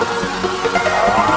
Oh,